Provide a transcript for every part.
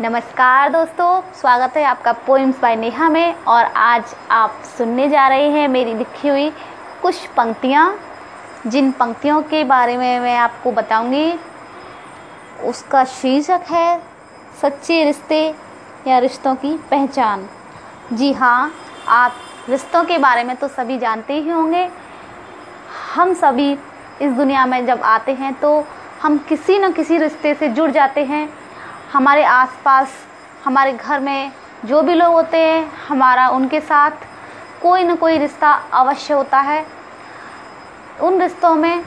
नमस्कार दोस्तों, स्वागत है आपका पोइम्स बाय नेहा में और आज आप सुनने जा रहे हैं मेरी लिखी हुई कुछ पंक्तियाँ। जिन पंक्तियों के बारे में मैं आपको बताऊँगी। उसका शीर्षक है, सच्चे रिश्ते या रिश्तों की पहचान। जी हाँ आप रिश्तों के बारे में तो सभी जानते ही होंगे। हम सभी इस दुनिया में जब आते हैं तो हम किसी न किसी रिश्ते से जुड़ जाते हैं। हमारे आसपास, हमारे घर में जो भी लोग होते हैं, हमारा उनके साथ कोई ना कोई रिश्ता अवश्य होता है। उन रिश्तों में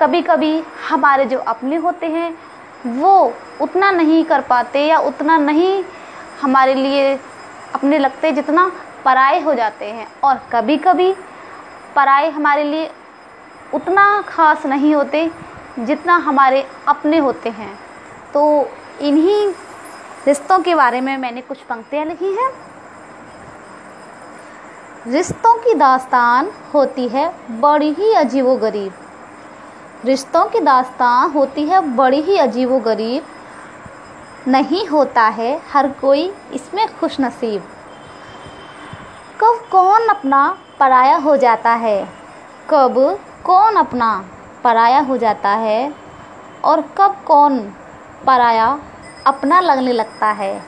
कभी कभी हमारे जो अपने होते हैं, वो उतना नहीं कर पाते या उतना नहीं हमारे लिए अपने लगते जितना पराए हो जाते हैं। और कभी कभी पराए हमारे लिए उतना खास नहीं होते जितना हमारे अपने होते हैं। तो इन्हीं रिश्तों के बारे में मैंने कुछ पंक्तियाँ लिखी हैं। रिश्तों की दास्तान होती है बड़ी ही अजीब गरीब रिश्तों की दास्तान होती है बड़ी ही अजीब गरीब नहीं होता है हर कोई इसमें खुश नसीब कब कौन अपना पराया हो जाता है? कब कौन अपना पराया हो जाता है? और कब कौन पराया अपना लगने लगता है।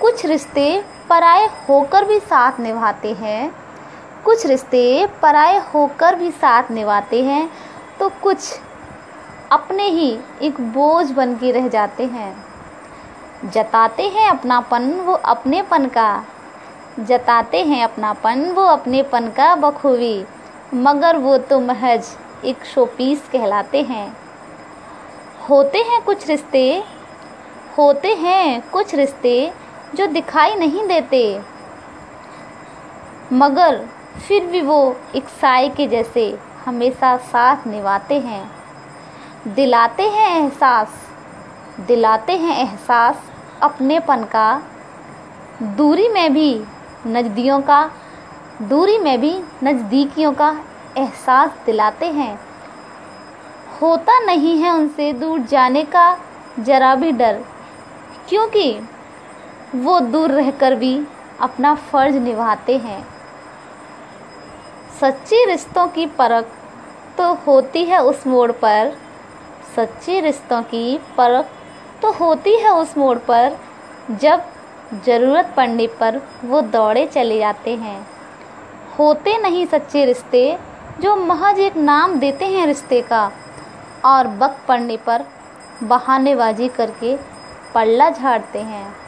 कुछ रिश्ते पराए होकर भी साथ निभाते हैं। कुछ रिश्ते पराए होकर भी साथ निभाते हैं तो कुछ अपने ही एक बोझ बन के रह जाते हैं। जताते हैं अपनापन, वो अपनेपन का। जताते हैं अपनापन, वो अपनेपन का बखूबी। मगर वो तो महज एक शोपीस कहलाते हैं। होते हैं कुछ रिश्ते होते हैं कुछ रिश्ते जो दिखाई नहीं देते। मगर फिर भी वो एक साय के जैसे हमेशा साथ निभाते हैं। दिलाते हैं एहसास, दिलाते हैं एहसास अपनेपन का। दूरी में भी नजदियों का, दूरी में भी नज़दीकियों का एहसास दिलाते हैं। होता नहीं है उनसे दूर जाने का ज़रा भी डर। क्योंकि वो दूर रहकर भी अपना फ़र्ज़ निभाते हैं। सच्चे रिश्तों की परख तो होती है उस मोड़ पर। सच्चे रिश्तों की परख तो होती है उस मोड़ पर, जब ज़रूरत पड़ने पर वो दौड़े चले जाते हैं। होते नहीं सच्चे रिश्ते, जो महज एक नाम देते हैं रिश्ते का, और वक्त पड़ने पर बहानेबाजी करके पल्ला झाड़ते हैं।